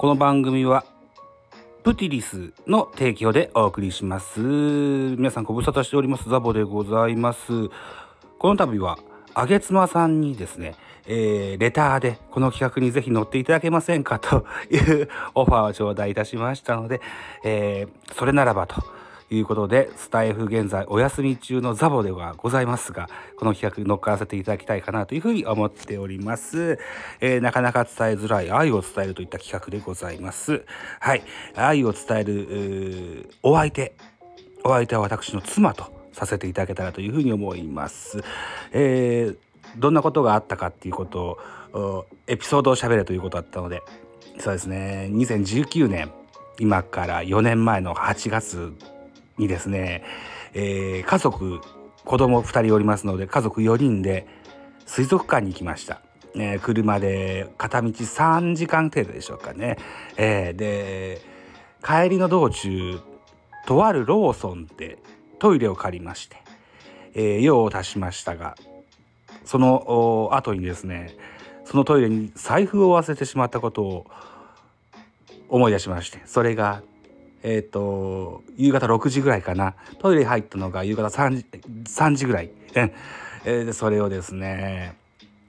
この番組はプティリスの提供でお送りします。皆さんご無沙汰しております。ザボでございます。この度はあげつまさんにですね、えー、レターでこの企画にぜひ乗っていただけませんかというオファーを頂戴いたしましたので、えー、それならばということでスタイフ現在お休み中のザボではございますがこの企画乗っからせていただきたいかなというふうに思っております、えー、なかなか伝えづらい愛を伝えるといった企画でございます。はい。愛を伝えるお相手お相手は私の妻とさせていただけたらというふうに思います、えー、どんなことがあったかっていうことをエピソードをしゃべるということだったのでそうですね。2019年今から4年前の8月にですね、えー、家族子供2人おりますので家族4人で水族館に行きました。えー、車で片道3時間程度でしょうかね。えー、で帰りの道中とあるローソンでトイレを借りまして、えー、用を足しましたがその後にですねそのトイレに財布を忘れてしまったことを思い出しましてそれがえ、ー、と、夕方6時ぐらいかな。トイレ入ったのが夕方3時 ,3 時ぐらい。えー、それをですね、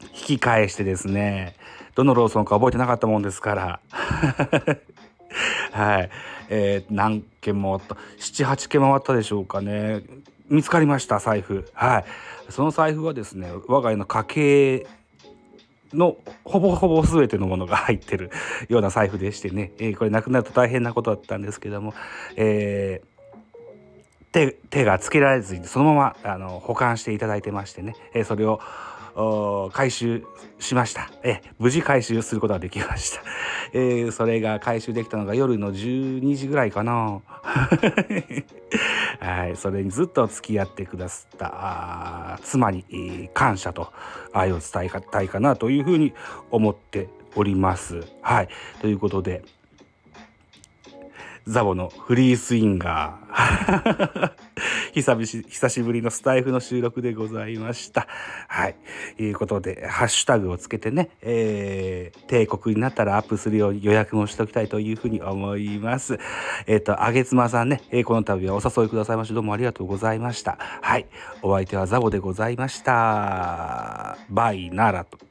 引き返してですね、どのローソンか覚えてなかったもんですから。はい。えー、何件も7、8件回ったでしょうかね。見つかりました、財布。はい。その財布はですね、我が家の家計のほぼほぼ全てのものが入ってるような財布でしてね、えー、これなくなると大変なことだったんですけども、えー、手手がつけられずにそのままあの保管していただいてましてね、えー、それを回収しました、え無事回収することができました、えー、それが回収できたのが夜の12時ぐらいかな。はいそれにずっと付き合ってくださった妻に感謝と愛を伝えたいかなというふうに思っております。はいということでザボのフリースインガー。久し久しぶりのスタイフの収録でございました。はい。ということで、ハッシュタグをつけてね、えー、帝国になったらアップするように予約もしておきたいというふうに思います。えっ、ー、と、あげつまさんね、えー、この度はお誘いくださいまして、どうもありがとうございました。はい。お相手はザボでございました。バイならと。